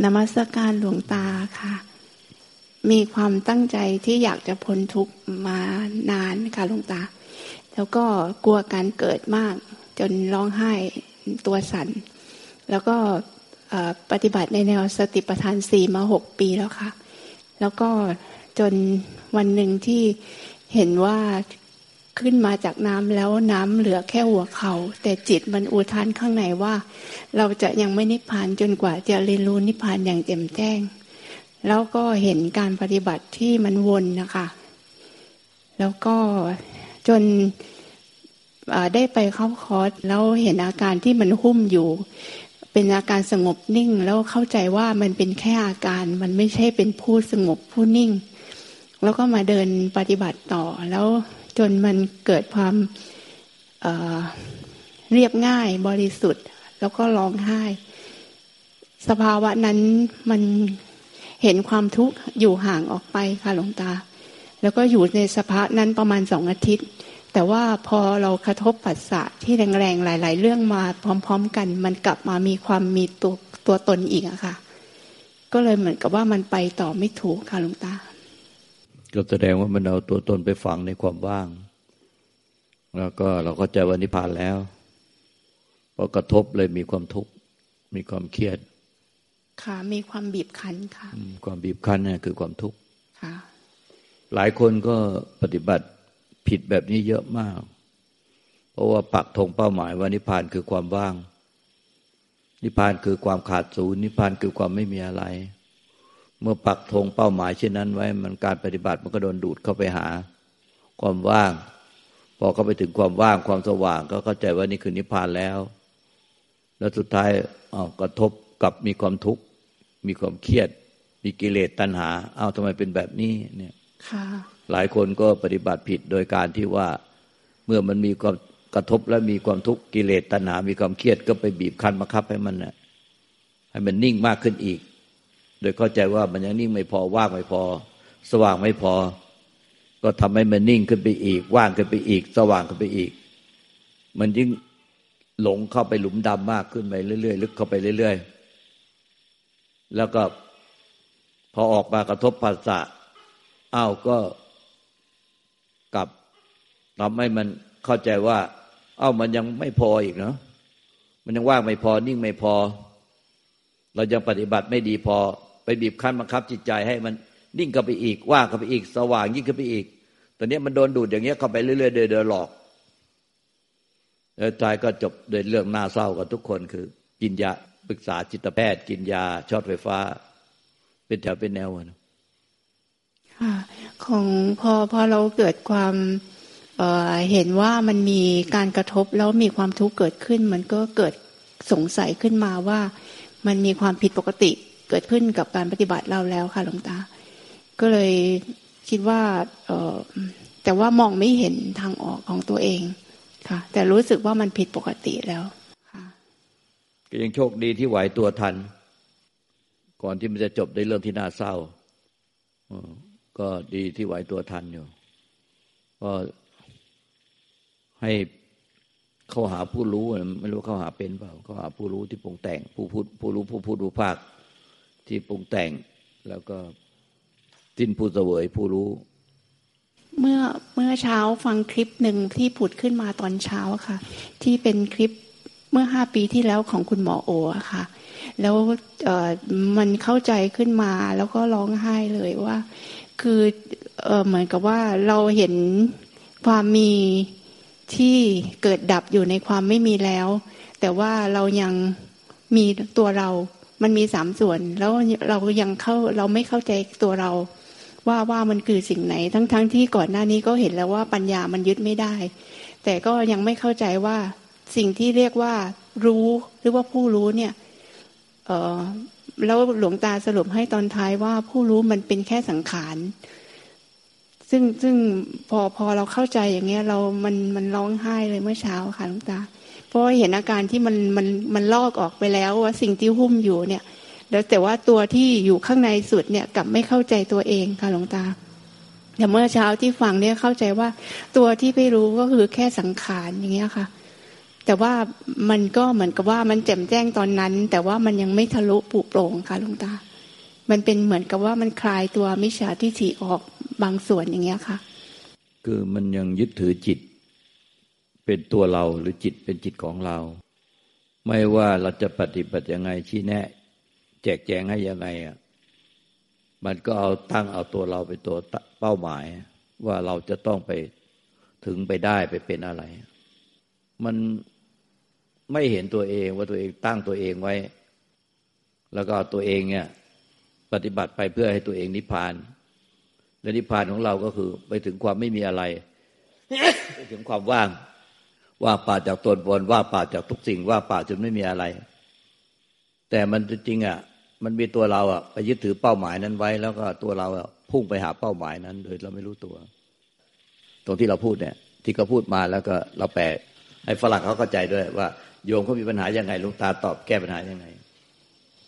กราบนมัสการหลวงตาค่ะ มีความตั้งใจที่อยากจะพ้นทุกข์มานานค่ะหลวงตา แล้วก็กลัวการเกิดมาก จนร้องไห้ตัวสัน่น แล้วก็ปฏิบัติในแนวสติปัฏฐานสี่มาหกปีแล้วค่ะ แล้วก็จนวันหนึ่งที่เห็นว่า ขึ้นมาจากน้ำแล้วน้ำเหลือแค่หัวเข่าแต่จิตมันอุทานข้างในว่า เราจะยังไม่นิพพานจนกว่าจะเรียนรู้นิพพานอย่างเต็มแจ้ง แล้วก็เห็นการปฏิบัติที่มันวนนะคะ แล้วก็จนได้ไปเข้าคอร์สแล้วเห็นอาการที่มันหุ้มอยู่ เป็นอาการสงบนิ่ง แล้วเข้าใจว่ามันเป็นแค่อาการมันไม่ใช่เป็นผู้สงบผู้นิ่ง แล้วก็มาเดินปฏิบัติต่อแล้ว จนมันเกิดความเเรียบง่ายบริสุทธิ์ แล้วก็ร้องไห้ สภาวะนั้นมันเห็นความทุกข์อยู่ห่างออกไปค่ะหลวงตา แล้วก็อยู่ในสภาพนั้นประมาณสองอาทิตย์ แต่ว่าพอเรากระทบปัสสะที่แรงๆหลาย ๆ เรื่องมาพร้อม ๆ กัน มันกลับมามีความมีตัวตัวตนอีกอะค่ะ ก็เลยเหมือนกับว่ามันไปต่อไม่ถูกค่ะหลวงตา ก็แสดงว่ามันเอาตัวตนไปฝังในความว่าง แล้วก็เราก็ใจวันนิพพานแล้วพอกระทบเลยมีความทุกข์มีความเครียด ค่ะ มีความบีบคั้นค่ะ ความบีบคั้นนี่คือความทุกข์ค่ะ หลายคนก็ปฏิบัติผิดแบบนี้เยอะมาก เพราะว่าปักธงเป้าหมายว่านิพพานคือความว่าง นิพพานคือความขาดศูนย์นิพพานคือความไม่มีอะไร เมื่อปักธงเป้าหมายเช่นนั้นไว้ มันการปฏิบัติมันก็โดนดูดเข้าไปหา ความว่าง พอเข้าไปถึงความว่างความสว่าง ก็เข้าใจว่านี่คือนิพพานแล้ว แล้วสุดท้ายอ๋อกระทบกับมีความทุกข์ มีความเครียด มีกิเลสตัณหาเอาทำไมเป็นแบบนี้เนี่ยหลายคนก็ปฏิบัติผิดโดยการที่ว่าเมื่อมันมีความกระทบแล้วมีความทุกข์กิเลสตัณหา มีความเครียดก็ไปบีบคั้นบังคับให้มันนะให้มันนิ่งมากขึ้นอีก โดยเข้าใจว่ามันยังนิ่งไม่พอว่างไม่พอ สว่างไม่พอ ก็ทำให้มันนิ่งขึ้นไปอีก ว่างขึ้นไปอีก สว่างขึ้นไปอีก มันยิ่งหลงเข้าไปหลุมดำมากขึ้นไปเรื่อยๆลึกเข้าไปเรื่อยๆ แล้วก็พอออกมากระทบภาษาอ้าวก็กลับทำให้มันเข้าใจว่าอ้าวมันยังไม่พออีกเนาะมันยังว่างไม่พอนิ่งไม่พอ เรายังปฏิบัติไม่ดีพอ บีบคั้นบังคับจิตใจให้มันนิ่งเข้าไปอีกว่างเข้าไปอีกสว่างยิ่งขึ้นไปอีก ตอนนี้มันโดนดูดอย่างเงี้ยเข้าไปเรื่อยๆเดินหลอกแล้วตายก็จบโดยเรื่องน่าเศร้ากับทุกคนคือ กินยาปรึกษาจิตแพทย์ กินยาช็อตไฟฟ้า เป็นแถวเป็นแนวนะค่ะของพอพอเราเกิดความเเห็นว่ามันมีการกระทบแล้วมีความทุกข์เกิดขึ้น มันก็เกิดสงสัยขึ้นมาว่ามันมีความผิดปกติ เกิดขึ้นกับการปฏิบัติเราแล้วค่ะหลวงตา ก็เลยคิดว่าเออแต่ว่ามองไม่เห็นทางออกของตัวเองค่ะ แต่รู้สึกว่ามันผิดปกติแล้วค่ะก็ยังโชคดีที่ไหวตัวทัน ก่อนที่มันจะจบในเรื่องที่น่าเศร้าก็ดีที่ไหวตัวทันอยู่ ก็ให้เข้าหาผู้รู้ไม่รู้เข้าหาเป็นเปล่าเข้าหาผู้รู้ที่ปรุงแต่ง ผู้พูดผู้รู้ผู้พูดผู้ภาค ที่ปรุงแต่ง แล้วก็สิ้นผู้เสวยผู้รู้ เมื่อเมื่อเช้าฟังคลิปหนึ่งที่ผุดขึ้นมาตอนเช้าค่ะ ที่เป็นคลิปเมื่อห้าปีที่แล้วของคุณหมอโอค่ะ แล้วมันเข้าใจขึ้นมาแล้วก็ร้องไห้เลยว่า คือเหมือนกับว่าเราเห็นความมีที่เกิดดับอยู่ในความไม่มีแล้ว แต่ว่าเรายังมีตัวเรา มันมีสามส่วน แล้วเรายังเข้าเราไม่เข้าใจตัวเรา ว่าว่ามันคือสิ่งไหน ทั้งๆทที่ก่อนหน้านี้ก็เห็นแล้วว่าปัญญามันยึดไม่ได้ แต่ก็ยังไม่เข้าใจว่าสิ่งที่เรียกว่ารู้หรือว่าผู้รู้เนี่ยเออแล้วหลวงตาสรุปให้ตอนท้ายว่าผู้รู้มันเป็นแค่สังขารซึ่งซึ่งพอพอเราเข้าใจอย่างเงี้ย เรามันมันร้องไห้เลยเมื่อเช้าค่ะหลวงตา เพราะเห็นอาการที่มันมันมันลอกออกไปแล้วว่าสิ่งที่หุ้มอยู่เนี่ย แล้วแต่ว่าตัวที่อยู่ข้างในสุดเนี่ยกลับไม่เข้าใจตัวเองค่ะหลวงตาแต่เมื่อเช้าที่ฟังเนี่ยเข้าใจว่าตัวที่ไปรู้ก็คือแค่สังขารอย่างเงี้ยค่ะ แต่ว่ามันก็เหมือนกับว่ามันแจ่มแจ้งตอนนั้น แต่ว่ามันยังไม่ทะลุปุโปร่งค่ะหลุงตา มันเป็นเหมือนกับว่ามันคลายตัวมิจฉาทิฏฐิออกบางส่วนอย่างเงี้ยค่ะ คือมันยังยึดถือจิต เป็นตัวเราหรือจิตเป็นจิตของเรา ไม่ว่าเราจะปฏิบัติยังไงชี้แนะ แจกแจงให้ยังไงอะมันก็เอาตั้งเอาตัวเราเป็นตัวเป้าหมาย ว่าเราจะต้องไปถึงไปได้ไปเป็นอะไร มันไม่เห็นตัวเองว่าตัวเองตั้งตัวเองไว้ แล้วก็ตัวเองเนี่ย ปฏิบัติไปเพื่อให้ตัวเองนิพพาน และนิพพานของเราก็คือ ไปถึงความไม่มีอะไร ไปถึงความว่าง ว่าป่าจากตนบนว่าป่าจากทุกสิ่งว่าป่าจนไม่มีอะไร แต่มันจริงอะ มันมีตัวเราอะไปยึดถือเป้าหมายนั้นไว้ แล้วก็ตัวเราพุ่งไปหาเป้าหมายนั้น โดยเราไม่รู้ตัว ตรงที่เราพูดเนี่ย ที่เขาพูดมาแล้วก็เราแปลให้ฝรั่งเขาเข้าใจด้วยว่า โยมเขามีปัญหายังไงลุงตาตอบแก้ปัญหายังไง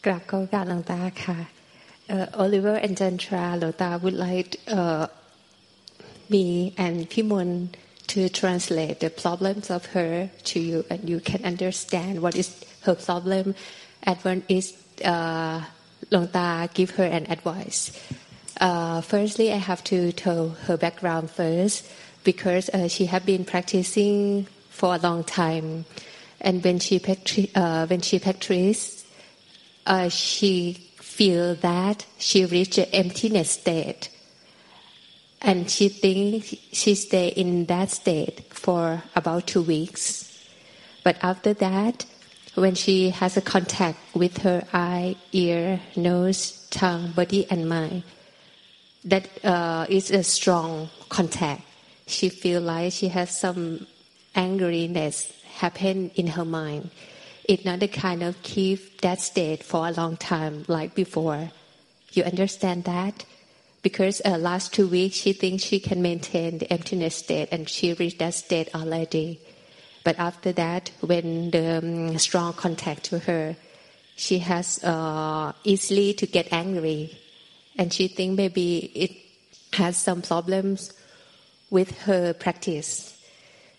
กราบขอกาบหลวงตาค่ะ Oliver and Jantra หลวงตา would like uh, me and Pimon to translate the problems of her to you and you can understand what is her problem and is uh, Long Ta give her an advice. Uh, firstly, I have to tell her background first because uh, she have been practicing for a long time, and when she uh, when she practice, uh, she feel that she reached an emptiness state, and she think she stay in that state for about two weeks. But after that, when she has a contact with her eye, ear, nose, tongue, body, and mind, that uh, is a strong contact. She feel like she has some angeriness happen in her mind. It's not the kind of keep that state for a long time like before. You understand that? Because uh, last two weeks she thinks she can maintain the emptiness state and she reached that state already. But after that, when the um, strong contact to her, she has uh, easily to get angry, and she think maybe it has some problems with her practice.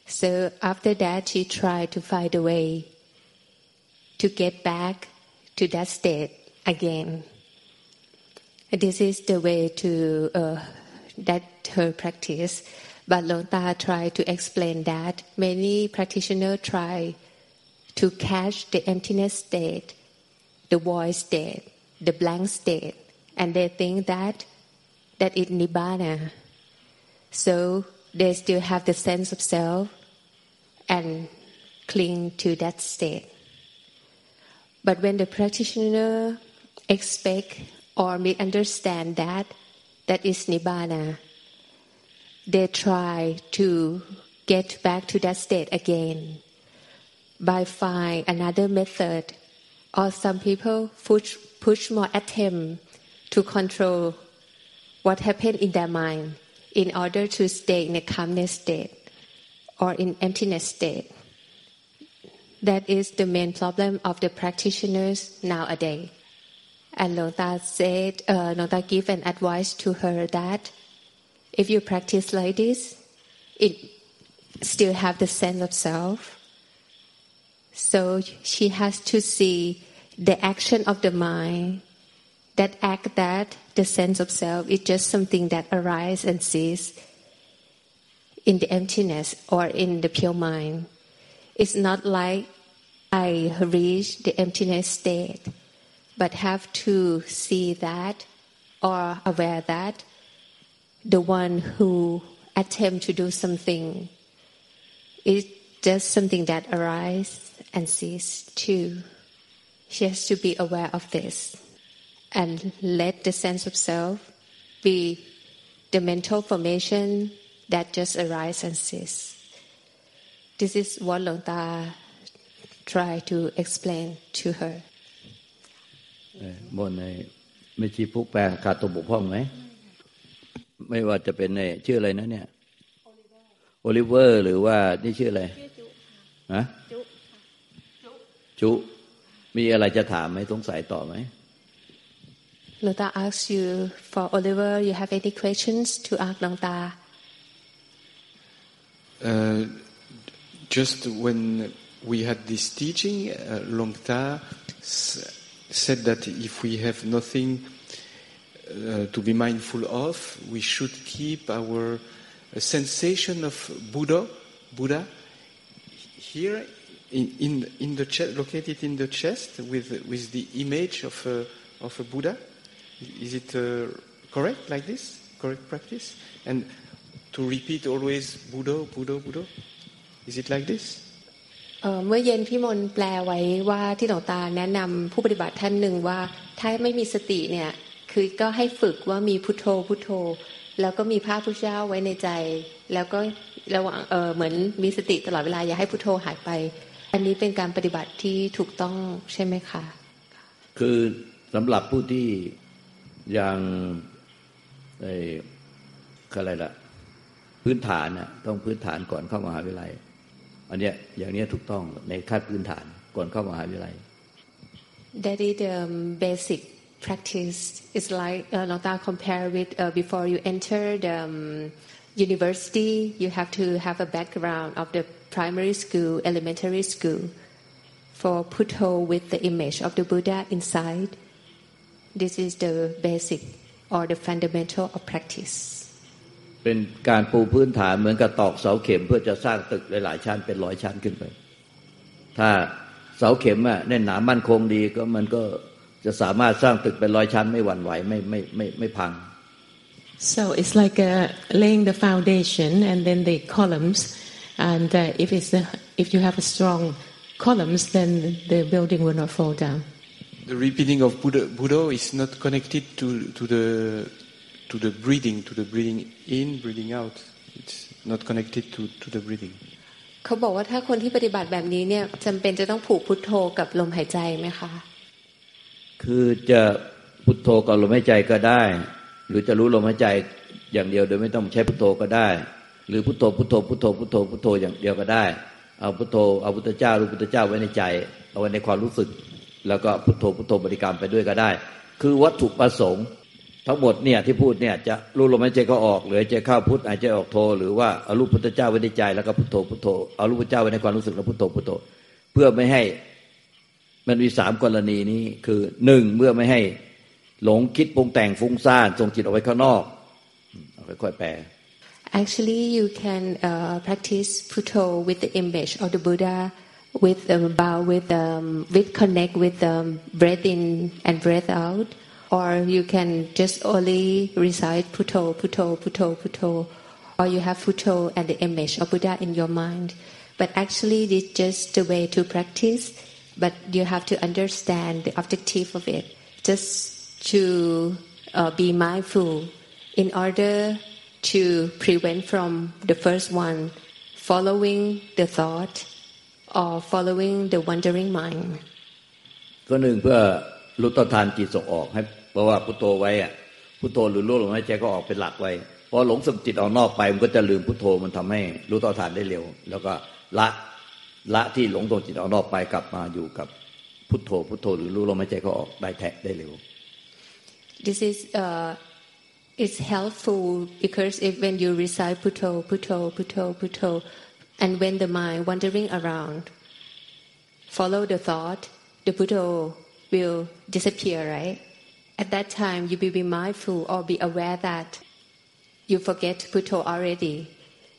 So after that, she tried to find a way to get back to that state again. This is the way to uh, that her practice. But Lota tried to explain that many practitioners try to catch the emptiness state, the void state, the blank state, and they think that that is nibbana. So they still have the sense of self and cling to that state. But when the practitioner expect or misunderstand that that is nibbana, they try to get back to that state again by find another method or some people push, push more attempt to control what happened in their mind in order to stay in a calmness state or in emptiness state. That is the main problem of the practitioners nowadays. And Lota said, uh, Lota gave an advice to her that if you practice like this, it still have the sense of self. So she has to see the action of the mind, that act that the sense of self is just something that arises and ceases in the emptiness or in the pure mind. It's not like I reach the emptiness state, but have to see that or aware that the one who attempt to do something is just something that arises and ceases too. She has to be aware of this and let the sense of self be the mental formation that just arises and ceases. This is what Long try to explain to her. บนในไม่ชีผู้แปลขาดตัวบกพร่องไหม ไม่ว่าจะเป็นในชื่ออะไรนะเนี่ยโอลิเวอร์ หรือว่านี่ชื่ออะไรฮะจุ มีอะไรจะถามไหมสงสัยต่อไหม Lota asks you for Oliver, you have any questions to ask Longta? Uh, just when we had this teaching, uh, Longta said that if we have nothing uh, to be mindful of, we should keep our sensation of Buddha, Buddha here in, in, in the chest, located in the chest with, with the image of a, of a Buddha. Is it uh, correct like this? Correct practice? And to repeat always Buddha, Buddha, Buddha? Is it like this? เมื่อเย็นพี่มนแปลไว้ว่าที่หลวงตาแนะนำผู้ปฏิบัติท่านหนึ่งว่า ถ้าไม่มีสติเนี่ย คือก็ให้ฝึกว่ามีพุทโธพุทโธ แล้วก็มีพระพุทธเจ้าไว้ในใจ แล้วก็ระหว่างเออเหมือนมีสติตลอดเวลาอย่าให้พุทโธหายไป อันนี้เป็นการปฏิบัติที่ถูกต้องใช่ไหมคะคือสำหรับผู้ที่ยังไอ้อะไรล่ะ พื้นฐานน่ะต้องพื้นฐานก่อนเข้ามหาวิทยาลัย อันเนี้ยอย่างเนี้ยถูกต้องในขั้นพื้นฐานก่อนเข้ามหาวิทยาลัย That is the basic practice. It's like uh, Longta compare with uh, before you enter the um, university, you have to have a background of the primary school, elementary school, for Putto with the image of the Buddha inside. This is the basic or the fundamental of practice. เป็นการปูพื้นฐานเหมือนกับตอกเสาเข็มเพื่อจะสร้างตึกหลาย ๆ ชั้นเป็นร้อยชั้นขึ้นไป ถ้าเสาเข็มอะแน่นหนามั่นคงดีก็มันก็จะสามารถสร้างตึกเป็นร้อยชั้นไม่หวั่นไหวไม่ไม่ไม่ไม่พัง so it's like uh, laying the foundation and then the columns and uh, if it's a, if you have a strong columns then the building will not fall down the repeating of Buddha, Buddha is not connected to to the to the breathing, to the breathing in, breathing out. It's not connected to, to the breathing. เขาบอกว่าถ้าคนที่ปฏิบัติแบบนี้เนี่ยจำเป็นจะต้องผูกพุทโธกับลมหายใจไหมคะ คือจะพุทโธกับลมหายใจก็ได้ หรือจะรู้ลมหายใจอย่างเดียวโดยไม่ต้องใช้พุทโธก็ได้ หรือพุทโธพุทโธพุทโธพุทโธพุทโธอย่างเดียวก็ได้ เอาพุทโธเอาพุทธเจ้ารู้พุทธเจ้าไว้ในใจ เอาไว้ในความรู้สึก แล้วก็พุทโธพุทโธบริกรรมไปด้วยก็ได้ คือวัตถุประสงค์ ทั้งหมดเนี่ยที่พูดเนี่ยจะรู้ลมหายใจก็ออกหรือใจเข้าพุทหายใจออกโทหรือว่าเอารูปพุทธเจ้าไว้ในใจแล้วก็พุทโธพุทโธเอารูปพุทธเจ้าไว้ในความรู้สึกแล้วพุทโธพุทโธ เพื่อไม่ให้มันมีสามกรณีนี้คือหนึ่งเมื่อไม่ให้หลงคิดปรุงแต่งฟุ้งซ่านส่งจิตออกไปข้างนอกค่อยๆแปล Actually, you can uh, practice Putto with the image of the Buddha, with um, bow, with um, with connect with um, breath in and breath out. or you can just only recite Putto, Putto, Putto, Putto, or you have Putto and the image of Buddha in your mind. But actually, it's just the way to practice, but you have to understand the objective of it, just to uh, be mindful in order to prevent from the first one following the thought or following the wandering mind. ก็หนึ่งเพื่อรู้ต้นทานจิตส่งออกให้ เพราะว่าพุทโธไว้อะพุทโธหรือรู้ลมหายใจก็ออกเป็นหลักไว้พอหลงสมจิตออกนอกไปมันก็จะลืมพุทโธมันทำให้รู้ต่อฐานได้เร็ว แล้วก็ละละที่หลงตรงจิตออกนอกไปกลับมาอยู่กับพุทโธพุทโธหรือรู้ลมหายใจก็ออกได้แทะได้เร็ว This is uh, it's helpful because if when you recite Putto, Putto, Putto, Putto, and when the mind wandering around, follow the thought, the Putto will disappear, right? At that time, you will be mindful or be aware that you forget Putto already.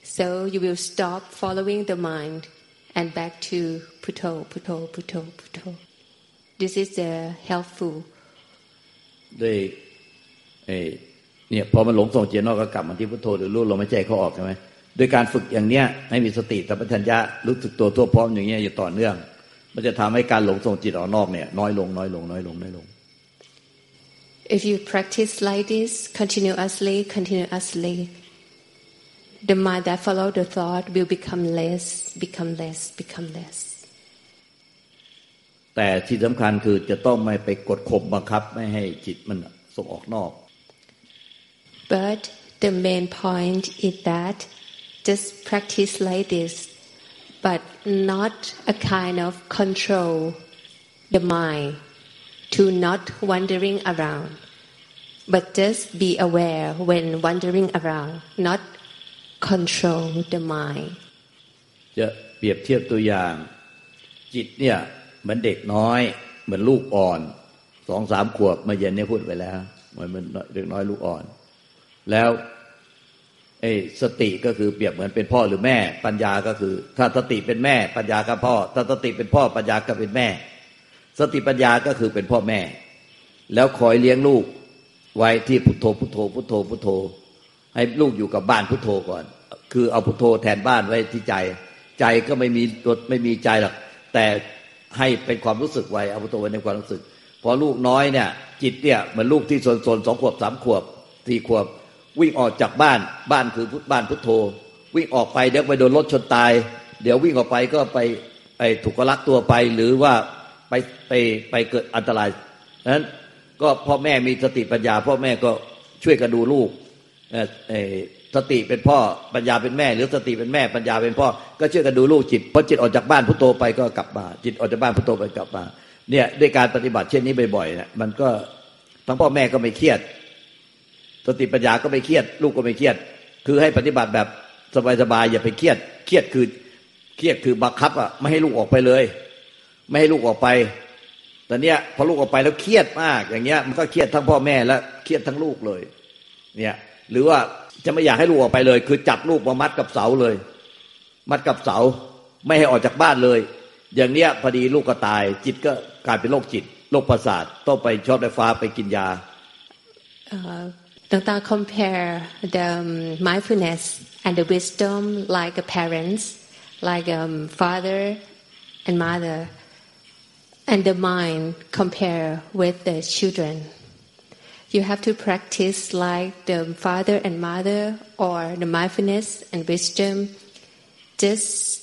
So you will stop following the mind and back to Putto, Putto, Putto, Putto. This is the helpful. ด้วยเนี่ยพอมันหลงส่งเจนอกก็กลับมาที่พุทโธหรือรู้ลมหายใจเขาออกใช่ไหมโดยการฝึกอย่างเนี้ยให้มีสติสัมปชัญญะรู้สึกตัวทั่วพร้อมอย่างเงี้ยอยู่ต่อเนื่อง มันจะทำให้การหลงส่งจิตออกนอกเนี่ยน้อยลงน้อยลงน้อยลงน้อยลง If you practice like this continuously, continuously, the mind that follow the thought will become less, become less, become less. แต่ที่สำคัญคือจะต้องไม่ไปกดข่มบังคับไม่ให้จิตมันส่งออกนอก But the main point is that just practice like this, but not a kind of control the mind To not wandering around, but just be aware when wandering around, not control the mind. จะเปรียบเทียบตัวอย่าง จิตเนี่ยเหมือนเด็กน้อย เหมือนลูกอ่อนสองสามขวบมาเย็นเนี่ยพูดไปแล้วเหมือนมันเด็กน้อยลูกอ่อน แล้วไอ้สติก็คือเปรียบเหมือนเป็นพ่อหรือแม่ ปัญญาก็คือ ถ้าสติเป็นแม่ ปัญญาก็พ่อ ถ้าสติเป็นพ่อปัญญาก็เป็นแม่ สติปัญญาก็คือเป็นพ่อแม่ แล้วคอยเลี้ยงลูกไว้ที่พุทโธพุทโธพุทโธพุทโธ ให้ลูกอยู่กับบ้านพุทโธก่อน คือเอาพุทโธแทนบ้านไว้ที่ใจ ใจก็ไม่มีตัวไม่มีใจหรอกแต่ให้เป็นความรู้สึกไว้เอาพุทโธไว้ในความรู้สึก พอลูกน้อยเนี่ย จิตเนี่ยเหมือนลูกที่โซนๆสองขวบสามขวบสี่ขวบ วิ่งออกจากบ้านบ้านคือพุทบ้านพุทโธ วิ่งออกไปเดี๋ยวไปโดนรถชนตาย เดี๋ยววิ่งออกไปก็ไปไปถูกลักตัวไปหรือว่า ไปไปไปเกิดอันตรายนั้นก็พ่อแม่มีสติปัญญา พ่อแม่ก็ช่วยกันดูลูกสติเป็นพ่อปัญญาเป็นแม่ หรือสติเป็นแม่ปัญญาเป็นพ่อ ก็ช่วยกันดูลูกจิตพอจิตออกจากบ้านพุทโธไปก็กลับมา จิตออกจากบ้านพุทโธไปกลับมาเนี่ยด้วยการปฏิบัติเช่นนี้บ่อยๆเนี่ยมันก็ทั้งพ่อแม่ก็ไม่เครียด สติปัญญาก็ไม่เครียด ลูกก็ไม่เครียด คือให้ปฏิบัติแบบสบายๆอย่าไปเครียด เครียดคือเครียดคือบังคับอะไม่ให้ลูกออกไปเลย ไม่ให้ลูกออกไปแต่เนี้ยพอลูกออกไปแล้วเครียดมากอย่างเงี้ยมันก็เครียดทั้งพ่อแม่และเครียดทั้งลูกเลย เนี่ยหรือว่าจะไม่อยากให้ลูกออกไปเลย คือจับลูกมามัดกับเสาเลย มัดกับเสา ไม่ให้ออกจากบ้านเลย อย่างเนี้ยพอดีลูกก็ตาย จิตก็กลายเป็นโรคจิตโรคประสาทต้องไปชอบไฟฟ้าไปกินยาต่างๆ compare the mindfulness and the wisdom like parents like um, father and mother and the mind compare with the children you have to practice like the father and mother or the mindfulness and wisdom just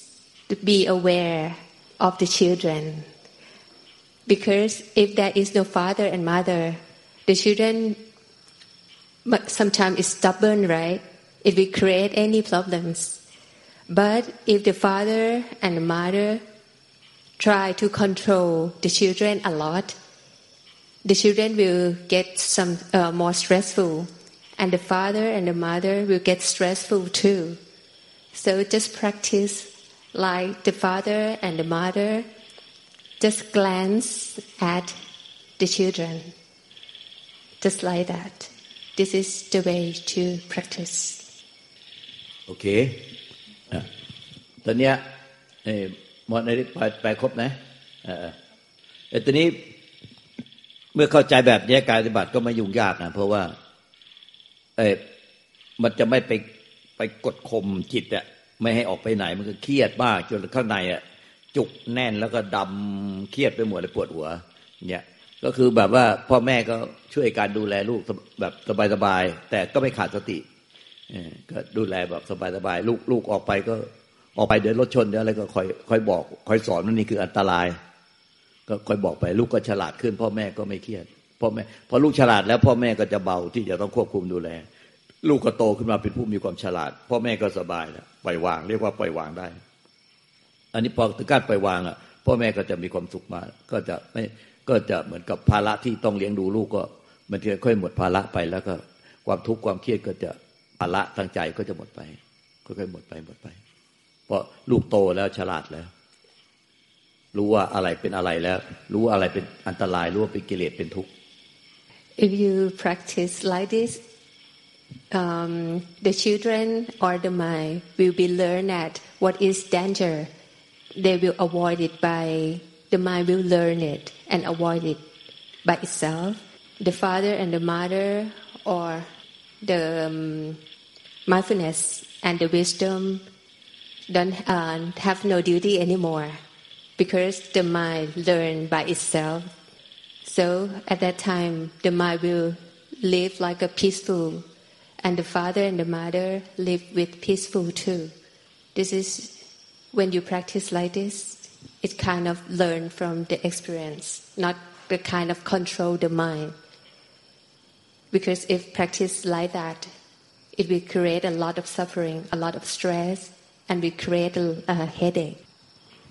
be aware of the children because if there is no father and mother, the children sometimes is stubborn, right? It will create any problems. But if the father and the mother try to control the children a lot, the children will get some uh, more stressful, and the father and the mother will get stressful too. So just practice like the father and the mother just glance at the children, just like that. This is the way to practice. Okay. ตอนนี้ หมอนนี้ไปไปครบนะเออตอนนี้เมื่อเข้าใจแบบนี้การปฏิบัติก็ไม่ยุ่งยากนะเพราะว่า เออมันจะไม่ไปไปกดข่มจิตอะไม่ให้ออกไปไหนมันก็เครียดมากจนข้างในอะจุกแน่นแล้วก็ดำเครียดไปหมดเลยปวดหัว เนี่ยก็คือแบบว่าพ่อแม่ก็ช่วยการดูแลลูกแบบสบายๆแต่ก็ไม่ขาดสติก็ดูแลแบบสบายๆลูกลูกออกไปก็ ออกไปเดินรถชนเดี๋ยวอะไรก็คอยคอยบอกคอยสอนว่านี่คืออันตราย ก็คอยบอกไปลูกก็ฉลาดขึ้น พ่อแม่ก็ไม่เครียดพ่อแม่พอลูกฉลาดแล้วพ่อแม่ก็จะเบาที่จะต้องควบคุมดูแล ลูกก็โตขึ้นมาเป็นผู้มีความฉลาด พ่อแม่ก็สบายแล้วปล่อยวาง เรียกว่าปล่อยวางได้ อันนี้พอถึงการไปวางอะ พ่อแม่ก็จะมีความสุขมา ก็จะไม่ก็จะเหมือนกับภาระที่ต้องเลี้ยงดูลูกก็มันจะค่อยหมดภาระไปแล้วก็ความทุกข์ความเครียดก็จะภาระทางใจก็จะหมดไปค่อยๆหมดไปหมดไป ราะลูกโตแล้วฉลาดแล้ว รู้ว่าอะไรเป็นอะไรแล้ว รู้ว่าอะไรเป็นอันตราย รู้ว่าเป็นกิเลสเป็นทุกข์ If you practice like this um, the children or the mind will be learn at what is danger they will avoid it by the mind will learn it and avoid it by itself. The father and the mother or the um, mindfulness and the wisdom don't uh, have no duty anymore because the mind learn by itself. So at that time, the mind will live like a peaceful, and the father and the mother live with peaceful too. This is when you practice like this, it kind of learn from the experience, not the kind of control the mind. Because if practice like that, it will create a lot of suffering, a lot of stress, and will create a, a headache.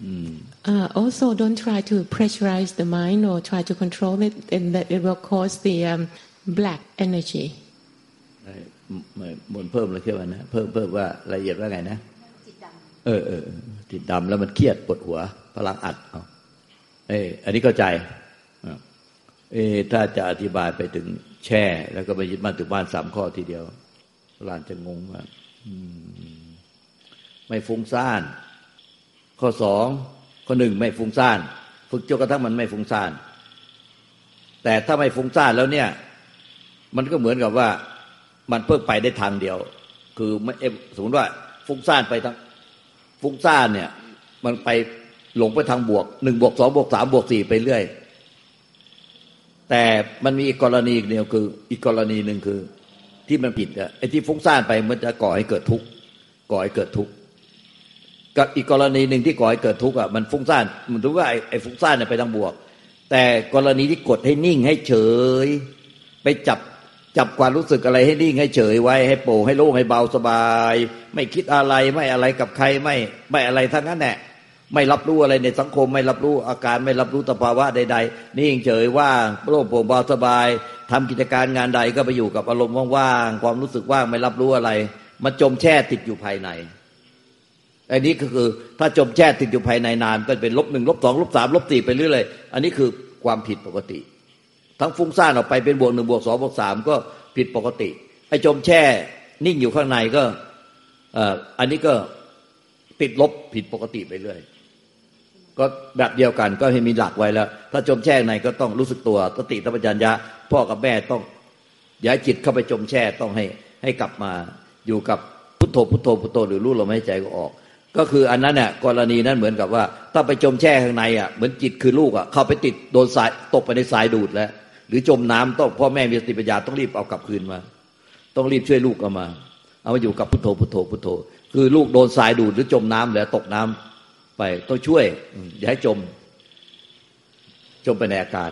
Mm. Uh, also, don't try to pressurize the mind or try to control it, and that it will cause the um, black energy. เหมือนเพิ่มเลยเชื่อว่านะเพิ่มเพิ่มว่าละเอียดว่าไงนะเออเออติดดำแล้วมันเครียดปวดหัว พลังอัดเอาเอออันนี้เข้าใจเออถ้าจะอธิบายไปถึงแช่ แล้วก็ไปยึดมั่นถึงบ้านสามข้อทีเดียวหลานจะงงมาก ไม่ฟุ้งซ่าน ข้อสองข้อหนึ่งไม่ฟุ้งซ่าน ฝึกจนกระทั่งมันไม่ฟุ้งซ่าน แต่ถ้าไม่ฟุ้งซ่านแล้วเนี่ย มันก็เหมือนกับว่ามันเพิ่งไปได้ทางเดียว คือไม่สมมติว่าฟุ้งซ่านไปทางฟุ้งซ่านเนี่ย มันไปหลงไปทางบวกหนึ่งบวกสองบวกสามบวกสี่ไปเรื่อย แต่มันมีอีกกรณีอีกเดียวคือ อีกกรณีหนึ่งคือ ที่มันผิดอะไอ้ที่ฟุ้งซ่านไปมันจะก่อให้เกิดทุกข์ก่อให้เกิดทุกข์ กับอีกกรณีหนึ่งที่ก่อให้เกิดทุกข์อะมันฟุ้งซ่านมันรู้ว่าไอ้ฟุ้งซ่านเนี่ยไปทางบวก แต่กรณีที่กดให้นิ่งให้เฉย ไปจับจับความรู้สึกอะไรให้นิ่งให้เฉยไว้ให้โปร่งให้โล่งให้เบาสบาย ไม่คิดอะไรไม่อะไรกับใครไม่ไม่อะไรทั้งนั้นแหละไม่รับรู้อะไรในสังคมไม่รับรู้อาการไม่รับรู้สภาวะใดๆนิ่งเฉยว่างโล่งโปร่งเบาสบายทำกิจการงานใดก็ไปอยู่กับอารมณ์ว่างๆความรู้สึกว่างไม่รับรู้อะไร มันจมแช่ติดอยู่ภายใน อันนี้ก็คือถ้าจมแช่ติดอยู่ภายในนานก็เป็นลบหนึ่งลบสองลบสามลบสี่ไปเรื่อยๆอันนี้คือความผิดปกติ ทั้งฟุ้งซ่านออกไปเป็นบวกหนึ่งบวกสองบวกสามก็ผิดปกติไอ้จมแช่นิ่งอยู่ข้างในก็อันนี้ก็ติดลบผิดปกติไปเรื่อยก็แบบเดียวกันก็ให้มีหลักไว้แล้ว ถ้าจมแช่ในก็ต้องรู้สึกตัวสติสัมปชัญญะพ่อกับแม่ต้องย้ายจิตเข้าไปจมแช่ต้องให้ให้กลับมาอยู่กับพุทโธพุทโธพุทโธหรือรู้ลมหายใจก็ออก ก็คืออันนั้นเนี่ยกรณีนั้นเหมือนกับว่า ถ้าไปจมแช่ข้างในอะเหมือนจิตคือลูกอะเข้าไปติดโดนสายตกไปในสายดูดแล้ว หรือจมน้ำต้องพ่อแม่มีสติปัญญาต้องรีบเอากลับคืนมา ต้องรีบช่วยลูกเอามา เอามาอยู่กับพุทโธพุทโธพุทโธ คือลูกโดนสายดูดหรือจมน้ำแล้วตกน้ำไปต้องช่วยอย่าให้จม จมไปในอาการ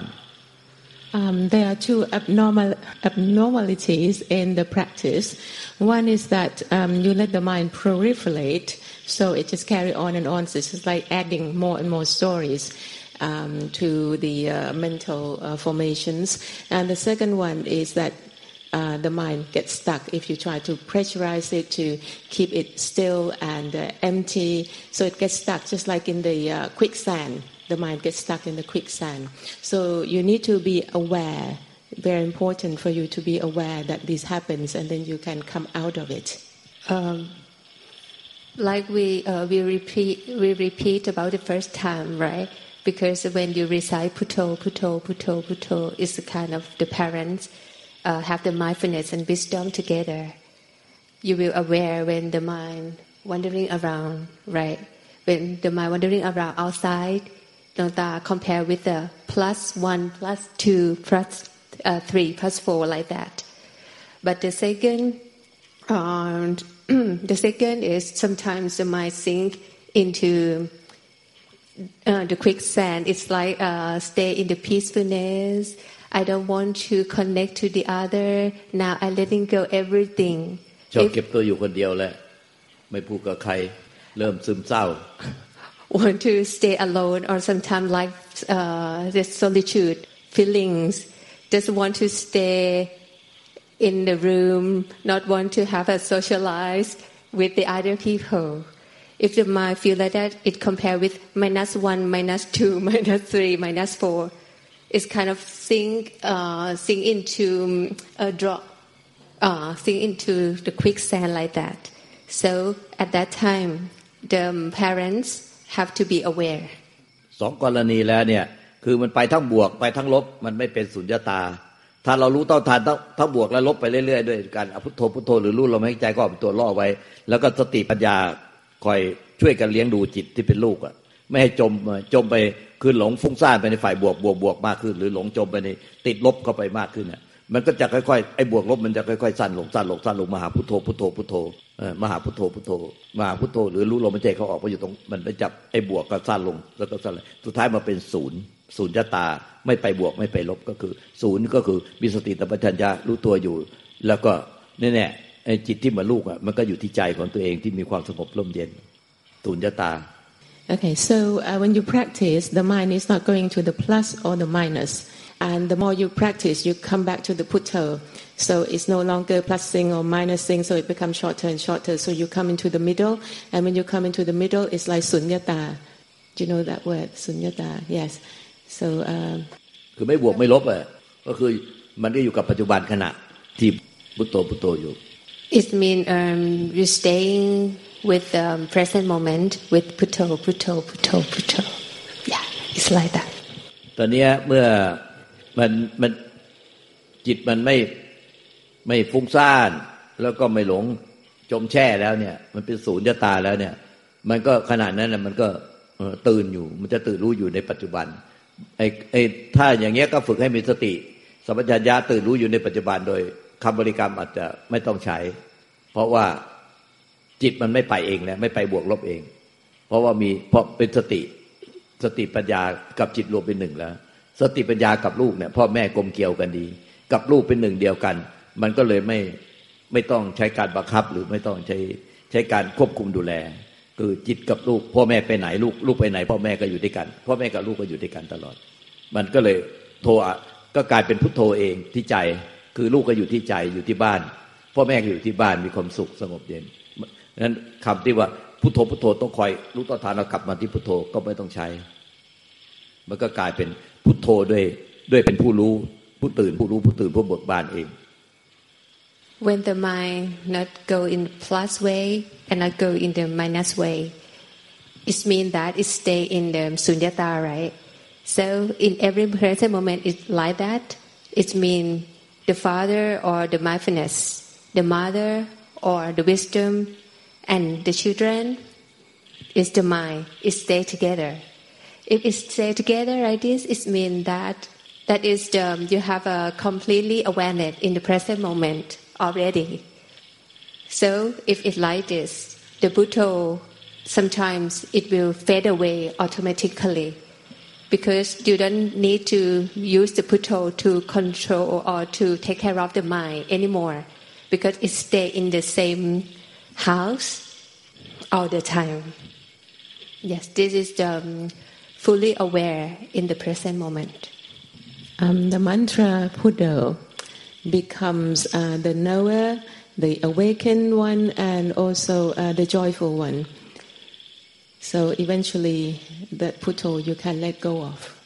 Um, there are two abnormal abnormalities in the practice. One is that um, you let the mind proliferate, so it just carry on and on. So it's just like adding more and more stories um, to the uh, mental uh, formations. And the second one is that uh, the mind gets stuck if you try to pressurize it to keep it still and uh, empty. So it gets stuck, just like in the uh, quicksand the mind gets stuck in the quicksand. So you need to be aware. Very important for you to be aware that this happens, and then you can come out of it. Um, like we uh, we repeat we repeat about the first time, right? Because when you recite puto puto puto puto, it's kind of the parents uh, have the mindfulness and wisdom together. You will aware when the mind wandering around, right? When the mind wandering around outside, Danta compare with the plus one, plus two, plus uh, three, plus four, like that. But the second, um, the second is sometimes the mind sink into uh, the quicksand. It's like uh, stay in the peacefulness. I don't want to connect to the other. Now I letting go everything. ชอบเก็บตัวอยู่คนเดียวแหละไม่พูดกับใครเริ่มซึมเศร้า want to stay alone or sometimes like uh, the solitude feelings, just want to stay in the room, not want to have a socialize with the other people. If the mind feel like that, it compare with minus one, minus two, minus three, minus four. It's kind of sink, uh, sink into a drop, uh, sink into the quicksand like that. So at that time, the parents have to be aware สองกรณีแล้วเนี่ย คือมันไปทั้งบวกไปทั้งลบ มันไม่เป็นสุญญตา ถ้าเรารู้เต้าทานทั้งทั้งบวกและลบไปเรื่อยๆด้วยการพุทโธพุทโธหรือรู้ลมหายใจก็เป็นตัวล่อไว้ แล้วก็สติปัญญาคอยช่วยกันเลี้ยงดูจิตที่เป็นลูกอะไม่ให้จมจมไปคือหลงฟุ้งซ่านไปในฝ่ายบวกบวกบวกมากขึ้น หรือหลงจมไปในติดลบเข้าไปมากขึ้นเนี่ย มันก็จะค่อยๆไอ้บวกลบมันจะค่อยๆสั้นลงสั้นลงสั้นลงมหาพุทโธพุทโธพุทโธมหาพุทโธพุทโธมหาพุทโธหรือรู้ลมหายใจเขาออกไปอยู่ตรง มันไปจับไอ้บวกก็สั้นลงแล้วก็สั้นเลยสุดท้ายมาเป็นศูนย์ศูนย์ตาไม่ไปบวกไม่ไปลบก็คือ ศูนย์ก็คือมีสติตัมปัญญะรู้ตัวอยู่ แล้วก็แน่ๆไอ้จิตที่เหมือนลูกอะมันก็อยู่ที่ใจของตัวเองที่มีความสงบร่มเย็นศูนย์ตา Okay, so uh, when you practice, the mind is not going to the plus or the minus. And the more you practice, you come back to the putto. So it's no longer plusing or minusing, so it becomes shorter and shorter. So you come into the middle, and when you come into the middle, it's like sunyata. Do you know that word, sunyata? Yes. so uh, คือไม่บวกไม่ลบอ่ะก็คือมันก็อยู่กับปัจจุบันขณะที่พุทโธพุทโธอยู่ it mean um, you staying with the present moment with putto putto putto putto yeah it's like that ตอนนี้เมื่อ มันมันจิตมันไม่ไม่ฟุ้งซ่าน แล้วก็ไม่หลงจมแช่แล้วเนี่ย มันเป็นศูนย์ตาแล้วเนี่ย มันก็ขนาดนั้นนะมันก็ตื่นอยู่ มันจะตื่นรู้อยู่ในปัจจุบันไอ้ไอ้ถ้าอย่างเงี้ยก็ฝึกให้มีสติสัมปชัญญะตื่นรู้อยู่ในปัจจุบันโดยคำบริกรรมอาจจะไม่ต้องใช้ เพราะว่าจิตมันไม่ไปเองแล้วไม่ไปบวกลบเอง เพราะว่ามีเพราะเป็นสติสติปัญญากับจิตรวมเป็นหนึ่งแล้ว สติปัญญากับลูกเนี่ยพ่อแม่กลมเกี่ยวกันดี กับลูกเป็นหนึ่งเดียวกัน มันก็เลยไม่ไม่ต้องใช้การบังคับหรือไม่ต้องใช้ใช้การควบคุมดูแล คือจิตกับลูก พ่อแม่ไปไหนลูกลูกไปไหน พ่อแม่ก็อยู่ด้วยกัน พ่อแม่กับลูกก็อยู่ด้วยกันตลอด มันก็เลยโทก็กลายเป็นพุทโธเองที่ใจคือลูกก็อยู่ที่ใจอยู่ที่บ้าน พ่อแม่ก็อยู่ที่บ้านมีความสุขสงบเย็นนั้นคำที่ว่าพุทโธพุทโธต้องคอยรู้ต่อทานเรากลับมาที่พุทโธก็ไม่ต้องใช้ มันก็กลายเป็นพุทโธด้วยด้วยเป็นผู้รู้ผู้ตื่นผู้รู้ผู้ตื่นผู้เบิกบานเอง When the mind not go in plus way and not go in the minus way, it mean that it stay in the sunyata, right? So in every present moment, it's like that. It mean the father or the mindfulness, the mother or the wisdom and the children is the mind. It stay together. If it stay together like this, it means that that is the, you have a completely awareness in the present moment already. So if it's like this, the Buddha sometimes it will fade away automatically because you don't need to use the Buddha to control or to take care of the mind anymore because it stay in the same house all the time. Yes, this is the, um, fully aware in the present moment. Um, the mantra Buddha becomes uh, the knower, the awakened one, and also uh, the joyful one. So eventually, that Buddha you can let go of.